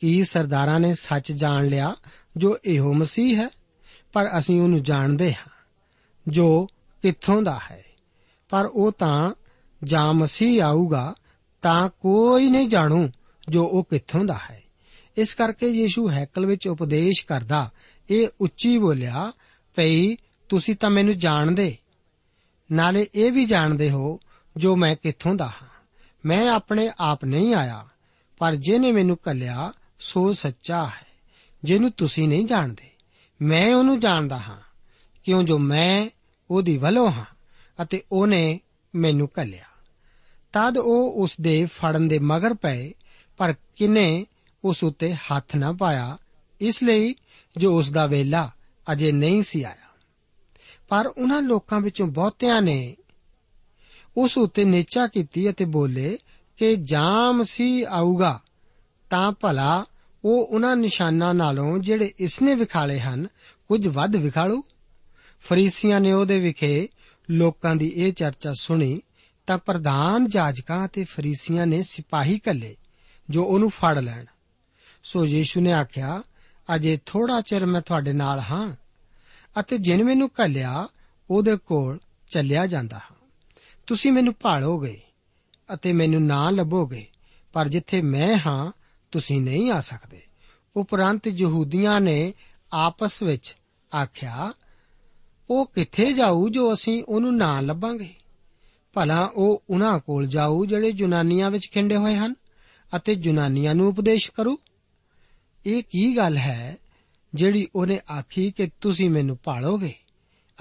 ਕੀ ਸਰਦਾਰਾਂ ਨੇ ਸੱਚ ਜਾਣ ਲਿਆ ਜੋ ਇਹੋ ਮਸੀਹ ਹੈ? ਪਰ ਅਸੀਂ ਉਹਨੂੰ ਜਾਣਦੇ ਹਾਂ, ਜੋ ਕਿੱਥੋਂ ਦਾ ਹੈ। ਪਰ ਉਹ ਤਾਂ ਜਾਂ ਮਸੀਹ ਆਊਗਾ ਤਾਂ ਕੋਈ ਨਹੀਂ ਜਾਣੂ ਜੋ ਉਹ ਕਿੱਥੋਂ ਦਾ ਹੈ। ਇਸ ਕਰਕੇ ਯੀਸ਼ੂ ਹੈਕਲ ਵਿੱਚ ਉਪਦੇਸ਼ ਕਰਦਾ, ਇਹ ਉੱਚੀ ਬੋਲਿਆ, ਭਈ ਤੁਸੀਂ ਤਾਂ ਮੈਨੂੰ ਜਾਣਦੇ। ਨਾਲੇ ਇਹ ਵੀ ਜਾਣਦੇ ਹੋ ਜੋ ਮੈਂ ਕਿੱਥੋਂ ਦਾ ਹਾਂ। ਮੈਂ ਆਪਣੇ ਆਪ ਨਹੀਂ ਆਇਆ, ਪਰ ਜਿਹਨੇ ਮੈਨੂੰ ਕੱਲਿਆ ਸੋ ਸੱਚਾ ਹੈ। ਜਿਹਨੂੰ ਤੁਸੀਂ ਨਹੀਂ ਜਾਣਦੇ, ਮੈਂ ਉਹਨੂੰ ਜਾਣਦਾ ਹਾਂ ਕਿਉਂ ਜੋ ਮੈਂ ਉਹਦੀ ਵੱਲੋਂ ਹਾਂ। ਅਤੇ ਉਹਨੇ ਮੈਨੂੰ ਕੱਲਿਆ ਤਦ ਉਹ ਉਸ ਦੇ ਫੜਨ ਦੇ ਮਗਰ ਪਏ, ਪਰ ਕਿਨੇ ਉਸ ਉੱਤੇ ਹੱਥ ਨਾ ਪਾਇਆ, ਇਸ ਲਈ ਜੋ ਉਸ ਦਾ ਵੇਲਾ ਅਜੇ ਨਹੀਂ ਸੀ ਆਇਆ। ਪਰ ਉਹਨਾਂ ਲੋਕਾਂ ਵਿੱਚੋਂ ਬਹੁਤਿਆਂ ਨੇ ਉਸ ਉੱਤੇ ਨੇਚਾ ਕੀਤੀ ਅਤੇ ਬੋਲੇ ਕਿ ਜਾਂ ਮਸੀਹ ਆਊਗਾ, ਤਾਂ ਭਲਾ ਉਹ ਉਹਨਾਂ ਨਿਸ਼ਾਨਾਂ ਨਾਲੋਂ ਜਿਹੜੇ ਇਸਨੇ ਵਿਖਾਲੇ ਹਨ, ਕੁਝ ਵੱਧ ਵਿਖਾਲੂ। ਫਰੀਸੀਆਂ ਨੇ ਉਹਦੇ ਵਿਖੇ ਲੋਕਾਂ ਦੀ ਇਹ ਚਰਚਾ ਸੁਣੀ ਤਾਂ ਪ੍ਰਧਾਨ ਜਾਜਕਾਂ ਅਤੇ ਫਰੀਸੀਆਂ ਨੇ ਸਿਪਾਹੀ ਕੱਲੇ ਜੋ ਉਹਨੂੰ ਫੜ ਲੈਣ। ਸੋ ਯੀਸ਼ੂ ਨੇ ਆਖਿਆ, ਅਜੇ ਥੋੜਾ ਚਿਰ ਮੈਂ ਤੁਹਾਡੇ ਨਾਲ ਹਾਂ ਅਤੇ ਜਿਨ ਮੈਨੂੰ ਕੱਲਿਆ ਉਹਦੇ ਕੋਲ ਚੱਲਿਆ ਜਾਂਦਾ ਹਾਂ। ਤੁਸੀਂ ਮੈਨੂੰ ਭਾਲੋਗੇ ਅਤੇ ਮੈਨੂੰ ਨਾ ਲੱਭੋਗੇ, ਪਰ ਜਿੱਥੇ ਮੈਂ ਹਾਂ, ਤੁਸੀਂ ਨਹੀਂ ਆ ਸਕਦੇ। ਉਪਰੰਤ ਯਹੂਦੀਆਂ ਨੇ ਆਪਸ ਵਿੱਚ ਆਖਿਆ ਉਹ ਕਿੱਥੇ ਜਾਊ ਜੋ ਅਸੀਂ ਉਹਨੂੰ ਨਾ ਲੱਭਾਂਗੇ? ਭਲਾ ਉਹ ਉਹਨਾਂ ਕੋਲ ਜਾਊ ਜਿਹੜੇ ਜੁਨਾਨੀਆਂ ਵਿੱਚ ਖਿੰਡੇ ਹੋਏ ਹਨ ਅਤੇ ਜੁਨਾਨੀਆਂ ਨੂੰ ਉਪਦੇਸ਼ ਕਰੂ? ਇਹ ਕੀ ਗੱਲ ਹੈ ਜਿਹੜੀ ਉਹਨੇ ਆਖੀ ਕਿ ਤੁਸੀਂ ਮੈਨੂੰ ਭਾਲੋਗੇ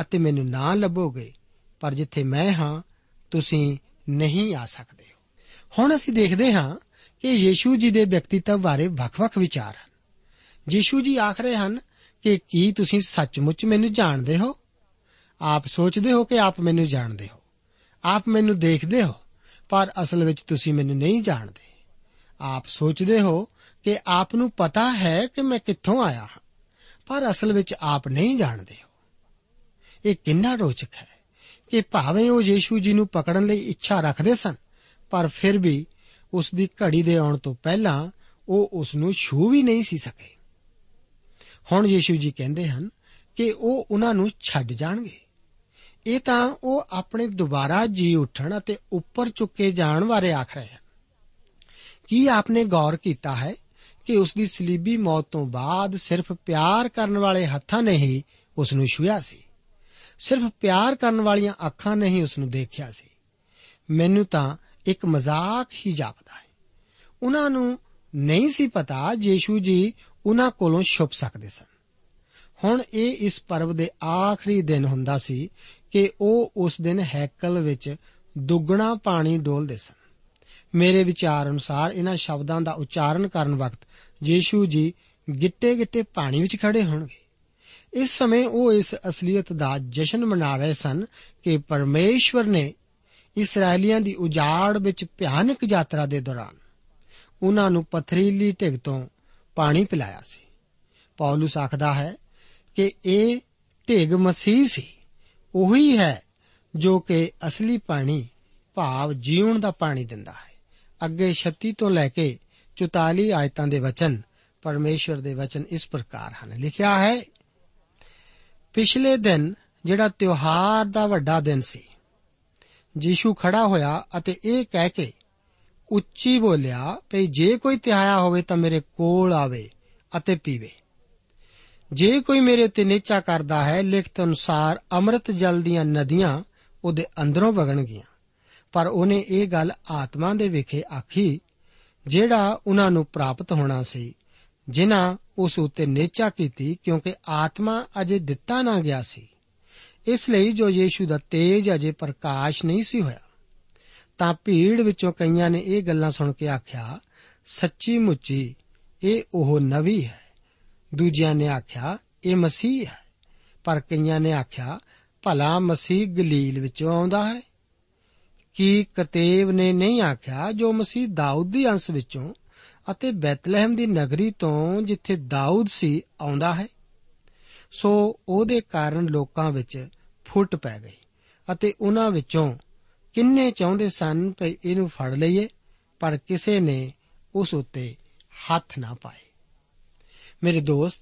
ਅਤੇ ਮੈਨੂੰ ਨਾ ਲੱਭੋਗੇ, ਪਰ ਜਿੱਥੇ ਮੈਂ ਹਾਂ, ਤੁਸੀਂ ਨਹੀਂ ਆ ਸਕਦੇ ਹੁਣ ਅਸੀਂ ਦੇਖਦੇ ਹਾਂ ਕਿ ਯੀਸ਼ੂ ਜੀ ਦੇ ਵਿਅਕਤੀਤਵ ਬਾਰੇ ਵੱਖ-ਵੱਖ ਵਿਚਾਰ ਹਨ। ਯੀਸ਼ੂ ਜੀ ਆਖ ਰਹੇ ਹਨ ਕਿ ਕੀ ਤੁਸੀਂ ਸੱਚਮੁੱਚ ਮੈਨੂੰ ਜਾਣਦੇ ਹੋ? ਆਪ ਸੋਚਦੇ ਹੋ ਕਿ ਆਪ ਮੈਨੂੰ ਜਾਣਦੇ ਹੋ? ਆਪ ਮੈਨੂੰ ਦੇਖਦੇ ਹੋ, ਪਰ ਅਸਲ ਵਿੱਚ ਤੁਸੀਂ ਮੈਨੂੰ ਨਹੀਂ ਜਾਣਦੇ। ਆਪ ਸੋਚਦੇ ਹੋ ਕਿ ਆਪ ਨੂੰ ਪਤਾ ਹੈ ਕਿ ਮੈਂ ਕਿੱਥੋਂ ਆਇਆ ਹਾਂ, ਪਰ ਅਸਲ ਵਿੱਚ ਆਪ ਨਹੀਂ ਜਾਣਦੇ ਹੋ। ਇਹ ਕਿੰਨਾ ਰੋਚਕ ਹੈ ਕਿ ਭਾਵੇਂ ਉਹ ਯੀਸ਼ੂ ਜੀ ਨੂੰ ਪਕੜਨ ਲਈ ਇੱਛਾ ਰੱਖਦੇ ਸਨ, ਪਰ ਫਿਰ ਵੀ ਉਸ ਦੀ ਘੜੀ ਦੇ ਆਉਣ ਤੋਂ ਪਹਿਲਾਂ ਉਹ ਉਸ ਨੂੰ ਛੂ ਵੀ ਨਹੀਂ ਸੀ ਸਕੇ। ਹੁਣ ਯੀਸ਼ੂ ਜੀ ਕਹਿੰਦੇ ਹਨ ਕਿ ਉਹ ਉਹਨਾਂ ਨੂੰ ਛੱਡ ਜਾਣਗੇ। ਇਹ ਤਾਂ ਉਹ ਆਪਣੇ ਦੁਬਾਰਾ ਜੀ ਉੱਠਣ ਅਤੇ ਉੱਪਰ ਚੁੱਕੇ ਜਾਣ ਬਾਰੇ ਆਖ ਰਹੇ ਹਨ। ਕੀ ਆਪਨੇ ਗੌਰ ਕੀਤਾ ਹੈ ਕਿ ਉਸ ਦੀ ਸਲੀਬੀ ਮੌਤ ਤੋਂ ਬਾਅਦ ਸਿਰਫ ਪਿਆਰ ਕਰਨ ਵਾਲੇ ਹੱਥਾਂ ਨੇ ਹੀ ਉਸ ਨੂੰ ਛੂਇਆ ਸੀ? ਸਿਰਫ ਪਿਆਰ ਕਰਨ ਵਾਲੀਆਂ ਅੱਖਾਂ ਨੇ ਹੀ ਉਸ ਨੂੰ ਦੇਖਿਆ ਸੀ? ਮੈਨੂੰ ਤਾਂ ਇੱਕ ਮਜ਼ਾਕ ਹੀ ਜਾਪਦਾ ਹੈ। ਉਹਨਾਂ ਨੂੰ ਨਹੀਂ ਸੀ ਪਤਾ ਯੀਸ਼ੂ ਜੀ ਉਹਨਾਂ ਕੋਲੋਂ ਛੁਪ ਸਕਦੇ ਸਨ। ਹੁਣ ਇਹ ਇਸ ਪਰਵ ਦੇ ਆਖਰੀ ਦਿਨ ਹੁੰਦਾ ਸੀ ਕਿ ਉਹ ਉਸ ਦਿਨ ਹੈਕਲ ਵਿੱਚ ਦੁੱਗਣਾ ਪਾਣੀ ਡੋਲਦੇ ਸਨ। ਮੇਰੇ ਵਿਚਾਰ ਅਨੁਸਾਰ ਇਹਨਾਂ ਸ਼ਬਦਾਂ ਦਾ ਉਚਾਰਨ ਕਰਨ ਵਕਤ ਯੀਸ਼ੂ ਜੀ ਗਿੱਟੇ-ਗਿੱਟੇ ਪਾਣੀ ਵਿੱਚ ਖੜੇ ਹੋਣਗੇ। ਇਸ ਸਮੇਂ ਉਹ ਇਸ ਅਸਲੀਅਤ ਦਾ ਜਸ਼ਨ ਮਨਾ ਰਹੇ ਸਨ ਕਿ ਪਰਮੇਸ਼ਵਰ ਨੇ ਇਸرائیਲੀਆਂ ਦੀ ਉਜਾੜ ਵਿੱਚ ਭਿਆਨਕ ਯਾਤਰਾ ਦੇ ਦੌਰਾਨ ਉਹਨਾਂ ਨੂੰ ਪਥਰੀਲੀ ਢਿੱਗ ਤੋਂ ਪਾਣੀ ਪਿਲਾਇਆ ਸੀ। ਪੌਲਸ ਆਖਦਾ ਹੈ ਕਿ ਇਹ ਢਿੱਗ ਮਸੀਹ ਸੀ। ਉਹੀ ਹੈ ਜੋ ਕਿ ਅਸਲੀ ਪਾਣੀ, ਭਾਵ ਜੀਵਨ ਦਾ ਪਾਣੀ ਦਿੰਦਾ ਹੈ। ਅੱਗੇ 36 ਤੋਂ ਲੈ ਕੇ 44 ਆਇਤਾਂ ਦੇ ਵਚਨ ਪਰਮੇਸ਼ਵਰ ਦੇ ਵਚਨ ਇਸ ਪ੍ਰਕਾਰ ਹਨ। ਲਿਖਿਆ ਹੈ, ਪਿਛਲੇ ਦਿਨ ਜਿਹੜਾ ਤਿਉਹਾਰ ਦਾ ਵੱਡਾ ਦਿਨ ਸੀ, ਜੀਸ਼ੂ ਖੜਾ ਹੋਇਆ ਅਤੇ ਇਹ ਕਹਿ ਕੇ ਉੱਚੀ ਬੋਲਿਆ, ਭਈ ਜੇ ਕੋਈ ਤਿਹਾਇਆ ਹੋਵੇ ਤਾਂ ਮੇਰੇ ਕੋਲ ਆਵੇ ਅਤੇ ਪੀਵੇ। ਜੇ ਕੋਈ ਮੇਰੇ ਉੱਤੇ ਨਿਚਾ ਕਰਦਾ ਹੈ, ਲਿਖਤ ਅਨੁਸਾਰ ਅੰਮ੍ਰਿਤ ਜਲ ਦੀਆਂ ਨਦੀਆਂ ਉਹਦੇ ਅੰਦਰੋਂ ਵਗਣਗੀਆਂ। ਪਰ ਉਹਨੇ ਇਹ ਗੱਲ ਆਤਮਾ ਦੇ ਵਿਖੇ ਆਖੀ, ਜਿਹੜਾ ਉਹਨਾਂ ਨੂੰ ਪ੍ਰਾਪਤ ਹੋਣਾ ਸੀ, ਜਿਨ੍ਹਾਂ ਉਸ ਉੱਤੇ ਨੇਚਾ ਕੀਤੀ, ਕਿਉਂਕਿ ਆਤਮਾ ਅਜੇ ਦਿੱਤਾ ਨਾ ਗਿਆ ਸੀ। ਇਸ ਲਈ ਜੋ ਯੀਸ਼ੂ ਦਾ ਤੇਜ ਅਜੇ ਪ੍ਰਕਾਸ਼ ਨਹੀਂ ਸੀ ਹੋਇਆ, ਤਾਂ ਭੀੜ ਵਿੱਚੋਂ ਕਈਆਂ ਨੇ ਇਹ ਗੱਲਾਂ ਸੁਣ ਕੇ ਆਖਿਆ, ਸੱਚੀ ਮੁੱਚੀ ਇਹ ਉਹ ਨਵੀ ਹੈ। ਦੂਜਿਆਂ ਨੇ ਆਖਿਆ, ਇਹ ਮਸੀਹ ਹੈ। ਪਰ ਕਈਆਂ ਨੇ ਆਖਿਆ, ਭਲਾ ਮਸੀਹ ਗਲੀਲ ਵਿੱਚੋਂ ਆਉਂਦਾ ਹੈ। ਕੀ ਕਤੇਬ ਨੇ ਨਹੀਂ ਆਖਿਆ, ਜੋ ਮਸੀਹ ਦਾਊਦ ਦੀ ਅੰਸ਼ ਵਿੱਚੋਂ ਅਤੇ ਬੈਤਲਹਿਮ ਦੀ ਨਗਰੀ ਤੋਂ ਜਿੱਥੇ ਦਾਊਦ ਸੀ, ਆਉਂਦਾ ਹੈ? ਸੋ ਉਹਦੇ ਕਾਰਨ ਲੋਕਾਂ ਵਿੱਚ ਫੁੱਟ ਪੈ ਗਈ ਅਤੇ ਉਹਨਾਂ ਵਿੱਚੋਂ ਕਿੰਨੇ ਚਾਹੁੰਦੇ ਸਨ ਕਿ ਇਹਨੂੰ ਫੜ ਲਈਏ, ਪਰ ਕਿਸੇ ਨੇ ਉਸ ਉੱਤੇ ਹੱਥ ਨਾ ਪਾਏ। ਮੇਰੇ ਦੋਸਤ,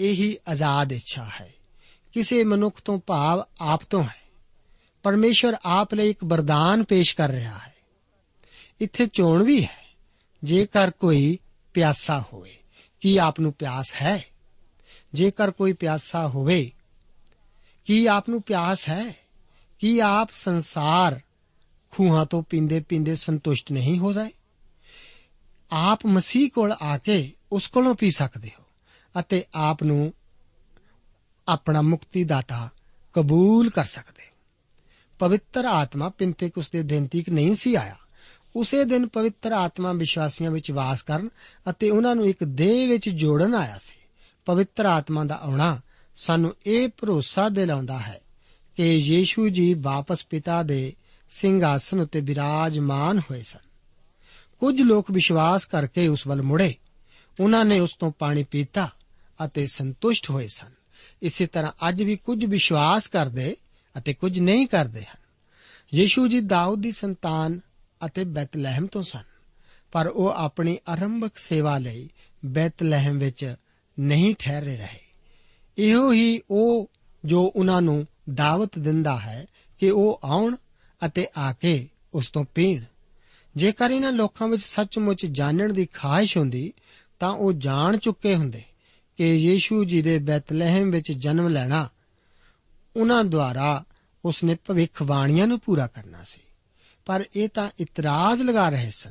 ਇਹੀ ਆਜ਼ਾਦ ਇੱਛਾ ਹੈ। ਕਿਸੇ ਮਨੁੱਖ ਤੋਂ ਭਾਵ ਆਪ ਤੋਂ ਹੈ। ਪਰਮੇਸ਼ਰ ਆਪ ਲਈ ਇੱਕ ਵਰਦਾਨ ਪੇਸ਼ ਕਰ ਰਿਹਾ ਹੈ। ਇੱਥੇ ਚੋਣ ਵੀ ਹੈ। ਜੇਕਰ ਕੋਈ ਪਿਆਸਾ ਹੋਵੇ, ਕੀ ਆਪ ਨੂੰ ਪਿਆਸ ਹੈ? ਜੇਕਰ ਕੋਈ ਪਿਆਸਾ ਹੋਵੇ, ਕੀ ਆਪ ਨੂੰ ਪਿਆਸ ਹੈ? ਕੀ ਆਪ ਸੰਸਾਰ ਖੂਹਾਂ ਤੋਂ ਪੀਂਦੇ ਪੀਂਦੇ ਸੰਤੁਸ਼ਟ ਨਹੀਂ ਹੋ ਜਾਏ? ਆਪ ਮਸੀਹ ਕੋਲ ਆ ਕੇ ਉਸ ਕੋਲੋਂ ਪੀ ਸਕਦੇ ਹੋ। ਅਤੇ ਆਪ ਨੂੰ ਆਪਣਾ ਮੁਕਤੀ ਦਾਤਾ ਕਬੂਲ ਕਰ ਸਕਦੇ। ਹੋ ਪਵਿੱਤਰ ਆਤਮਾ ਪਿੰਤੇਕੁਸ ਦੇ ਦਿਨ ਤੀਕ ਨਹੀਂ ਸੀ ਆਇਆ। ਉਸੇ ਦਿਨ ਪਵਿੱਤਰ ਆਤਮਾ ਵਿਸ਼ਵਾਸੀਆਂ ਵਿੱਚ ਵਾਸ ਕਰਨ ਅਤੇ ਉਹਨਾਂ ਨੂੰ ਇੱਕ ਦੇਹ ਵਿੱਚ ਜੋੜਨ ਆਇਆ ਸੀ। ਪਵਿੱਤਰ ਆਤਮਾ ਦਾ ਆਉਣਾ ਸਾਨੂੰ ਇਹ ਭਰੋਸਾ ਦਿਲਾਉਂਦਾ ਹੈ ਕਿ ਯੀਸ਼ੂ ਜੀ ਵਾਪਸ ਪਿਤਾ ਦੇ ਸਿੰਘਾਸਨ ਉੱਤੇ ਬਿਰਾਜਮਾਨ ਹੋਏ ਸਨ। ਕੁਝ ਲੋਕ ਵਿਸ਼ਵਾਸ ਕਰਕੇ ਉਸ ਵੱਲ ਮੁੜੇ। ਉਹਨਾਂ ਨੇ ਉਸ ਤੋਂ ਪਾਣੀ ਪੀਤਾ ਅਤੇ ਸੰਤੁਸ਼ਟ ਹੋਏ ਸਨ। ਇਸੇ ਤਰ੍ਹਾਂ ਅੱਜ ਵੀ ਕੁਝ ਵਿਸ਼ਵਾਸ ਕਰਦੇ ਅਤੇ ਕੁਝ ਨਹੀਂ ਕਰਦੇ ਹਨ। ਯੀਸ਼ੂ ਜੀ ਦਾਊਦ ਦੀ ਸੰਤਾਨ ਅਤੇ ਬੈਤਲਹਿਮ ਤੋਂ ਸਨ, ਪਰ ਉਹ ਆਪਣੀ ਆਰੰਭਕ ਸੇਵਾ ਲਈ ਬੈਤਲਹਿਮ ਵਿੱਚ ਨਹੀਂ ਠਹਿਰੇ ਰਹੇ। ਇਹੋ ਹੀ ਉਹ ਜੋ ਉਹਨਾਂ ਨੂੰ ਦਾਵਤ ਦਿੰਦਾ ਹੈ ਕਿ ਉਹ ਆਉਣ ਅਤੇ ਆ ਕੇ ਉਸ ਤੋਂ ਪੀਣ। ਜੇਕਰ ਇਹਨਾਂ ਲੋਕਾਂ ਵਿੱਚ ਸੱਚਮੁੱਚ ਜਾਣਨ ਦੀ ਖਾਹਿਸ਼ ਹੁੰਦੀ, ਤਾਂ ਉਹ ਜਾਣ ਚੁੱਕੇ ਹੁੰਦੇ। ਕਿ ਯੀਸ਼ੂ ਜੀ ਦੇ ਬੈਤਲਹਿਮ ਵਿੱਚ ਜਨਮ ਲੈਣਾ, ਉਹਨਾਂ ਦੁਆਰਾ ਉਸਨੇ ਭਵਿੱਖਬਾਣੀਆਂ ਨੂੰ ਪੂਰਾ ਕਰਨਾ ਸੀ। ਪਰ ਇਹ ਤਾਂ ਇਤਰਾਜ਼ ਲਗਾ ਰਹੇ ਸਨ,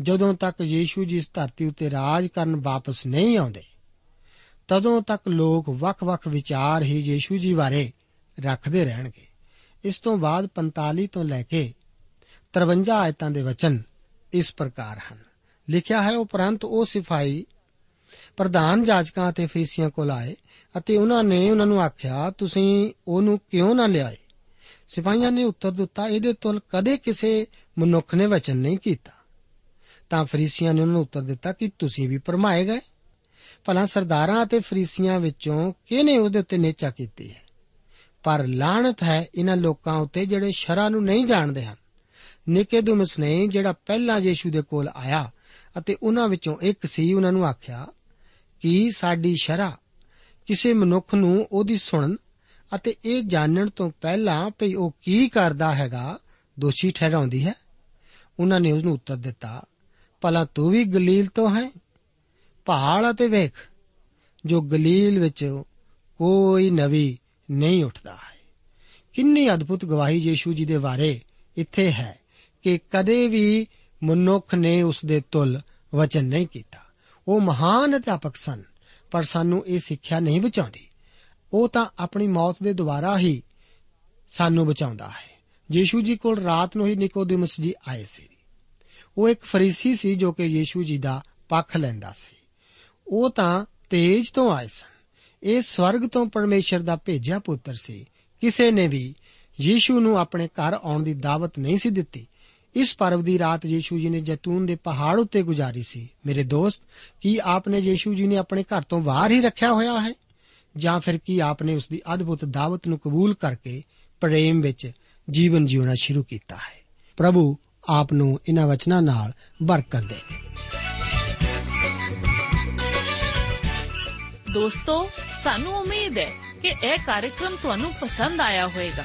ਜਦੋਂ ਤੱਕ ਯੀਸ਼ੂ ਜੀ ਇਸ ਧਰਤੀ ਉੱਤੇ ਰਾਜ ਕਰਨ ਵਾਪਸ ਨਹੀਂ ਆਉਂਦੇ, ਤਦੋਂ ਤੱਕ ਲੋਕ ਵੱਖ-ਵੱਖ ਵਿਚਾਰ ਹੀ ਯੀਸ਼ੂ ਜੀ ਬਾਰੇ ਰੱਖਦੇ ਰਹਿਣਗੇ। ਇਸ ਤੋਂ ਬਾਅਦ 45 ਤੋਂ ਲੈ ਕੇ 53 ਆਇਤਾਂ ਦੇ ਵਚਨ ਇਸ ਪ੍ਰਕਾਰ ਹਨ। ਲਿਖਿਆ ਹੈ, ਉਪਰੰਤ ਉਹ ਸਿਫਾਈ ਪ੍ਰਧਾਨ ਜਾਜਕਾਂ ਅਤੇ ਫਰੀਸੀਆਂ ਕੋਲ ਆਏ ਅਤੇ ਉਹਨਾਂ ਨੇ ਉਹਨਾਂ ਨੂੰ ਆਖਿਆ, ਤੁਸੀਂ ਉਹਨੂੰ ਕਿਉਂ ਨਾ ਲਿਆਏ? ਸਿਪਾਹੀਆਂ ਨੇ ਉੱਤਰ ਦਿੱਤਾ, ਇਹਦੇ ਤੋਂ ਕਦੇ ਕਿਸੇ ਮਨੁੱਖ ਨੇ ਵਚਨ ਨਹੀਂ ਕੀਤਾ। ਤਾਂ ਫਰੀਸੀਆਂ ਨੇ ਉਹਨਾਂ ਨੂੰ ਉੱਤਰ ਦਿੱਤਾ ਕਿ ਤੁਸੀਂ ਵੀ ਪਰਮਾਏ ਗਏ। ਭਲਾ ਸਰਦਾਰਾਂ ਅਤੇ ਫਰੀਸੀਆਂ ਵਿੱਚੋਂ ਕਿਹਨੇ ਉਹਦੇ ਉੱਤੇ ਨੇਚਾ ਕੀਤੀ ਹੈ? ਪਰ ਲਾਹਣਤ ਹੈ ਇਹਨਾਂ ਲੋਕਾਂ ਉੱਤੇ ਜਿਹੜੇ ਸ਼ਰਾ ਨੂੰ ਨਹੀਂ ਜਾਣਦੇ ਹਨ। ਨਿਕੇਦੁਮਸ ਨੇ ਜਿਹੜਾ ਪਹਿਲਾਂ ਯੀਸ਼ੂ ਦੇ ਕੋਲ ਆਇਆ ਅਤੇ ਉਹਨਾਂ ਵਿੱਚੋਂ ਇੱਕ ਸੀ, ਉਹਨਾਂ ਨੂੰ ਆਖਿਆ ਕਿ ਸਾਡੀ ਸ਼ਰਾ ਕਿਸੇ ਮਨੁੱਖ ਨੂੰ ਉਹਦੀ ਸੁਣਨ ਅਤੇ ਇਹ ਜਾਣਨ ਤੋਂ ਪਹਿਲਾਂ ਭਈ ਉਹ ਕੀ ਕਰਦਾ ਹੈਗਾ, ਦੋਸ਼ੀ ਠਹਿਰਾਉਂਦੀ ਹੈ? ਉਹਨਾਂ ਨੇ ਉਸ ਨੂੰ ਉੱਤਰ ਦਿੱਤਾ, ਭਲਾ ਤੂੰ ਵੀ ਗਲੀਲ ਤੋਂ ਹੈ? ਪਹਾੜ ਅਤੇ ਵੇਖ, ਜੋ ਗਲੀਲ ਵਿੱਚ ਕੋਈ ਨਵੀ ਨਹੀਂ ਉੱਠਦਾ ਹੈ। ਕਿੰਨੀ ਅਦਭੁਤ ਗਵਾਹੀ ਯੀਸ਼ੂ ਜੀ ਦੇ ਬਾਰੇ ਇੱਥੇ ਹੈ ਕਿ ਕਦੇ ਵੀ ਮਨੁੱਖ ਨੇ ਉਸ ਦੇ ਤੁਲ ਵਚਨ ਨਹੀਂ ਕੀਤਾ। ਉਹ ਮਹਾਨ ਅਧਿਆਪਕ ਸਨ, ਪਰ ਸਾਨੂੰ ਇਹ ਸਿੱਖਿਆ ਨਹੀਂ ਬਚਾਉਂਦੀ। ਉਹ ਤਾਂ ਆਪਣੀ ਮੌਤ ਦੇ ਦੁਆਰਾ ਹੀ ਸਾਨੂੰ ਬਚਾਉਂਦਾ ਹੈ। ਯੀਸ਼ੂ ਜੀ ਕੋਲ ਰਾਤ ਨੂੰ ਹੀ ਨਿਕੋਦਿਮਸ ਜੀ ਆਏ ਸੀ। ਉਹ ਇੱਕ ਫਰੀਸੀ ਸੀ ਜੋ ਕਿ ਯੀਸ਼ੂ ਜੀ ਦਾ ਪੱਖ ਲੈਂਦਾ ਸੀ। ਉਹ ਤਾਂ ਤੇਜ ਤੋਂ ਆਏ ਸਨ। ਇਹ ਸਵਰਗ ਤੋਂ ਪਰਮੇਸ਼ਰ ਦਾ ਭੇਜਿਆ ਪੁੱਤਰ ਸੀ। ਕਿਸੇ ਨੇ ਵੀ ਯੀਸ਼ੂ ਨੂੰ ਆਪਣੇ ਘਰ ਆਉਣ ਦੀ ਦਾਵਤ ਨਹੀਂ ਸੀ ਦਿੱਤੀ। ਇਸ ਪਰਵ ਦੀ ਰਾਤ ਯੀਸ਼ੂ ਜੀ ਨੇ ਜੈਤੂਨ ਦੇ ਪਹਾੜ ਉੱਤੇ ਗੁਜ਼ਾਰੀ ਸੀ। ਮੇਰੇ ਦੋਸਤ, ਕੀ ਆਪਨੇ ਯੀਸ਼ੂ ਜੀ ਨੇ ਆਪਣੇ ਘਰ ਤੋਂ ਬਾਹਰ ਹੀ ਰੱਖਿਆ ਹੋਇਆ ਹੈ? ਜਾਂ ਫਿਰ ਕੀ ਆਪਨੇ ਉਸ ਦੀ ਅਦਭੁਤ ਦਾਵਤ ਨੂੰ ਕਬੂਲ ਕਰਕੇ ਪ੍ਰੇਮ ਵਿੱਚ ਜੀਵਨ ਜਿਉਣਾ ਸ਼ੁਰੂ ਕੀਤਾ ਹੈ? ਪ੍ਰਭੂ, ਆਪ ਨੂੰ ਇਹਨਾਂ ਵਚਨਾਂ ਨਾਲ ਬਰਕਤ ਦੇ। ਦੋਸਤੋ, ਸਾਨੂੰ ਉਮੀਦ ਹੈ ਕਿ ਇਹ ਕਾਰਜਕ੍ਰਮ ਤੁਹਾਨੂੰ ਪਸੰਦ ਆਇਆ ਹੋਵੇਗਾ।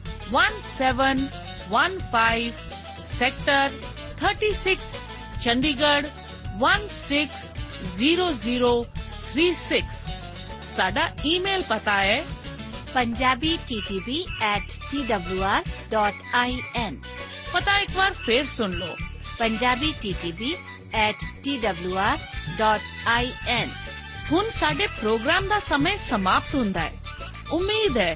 sector 36 Chandigarh 160036 ਸਾਡਾ ਈਮੇਲ ਪਤਾ ਹੈ punjabi.ttb@twr.in ਪਤਾ ਇੱਕ ਵਾਰ ਫੇਰ ਸੁਣ ਲਓ punjabi.ttb@twr.in ਹੁਣ ਸਾਡੇ ਪ੍ਰੋਗਰਾਮ ਦਾ ਸਮੇਂ ਸਮਾਪਤ ਹੁੰਦਾ ਹੈ ਉਮੀਦ ਹੈ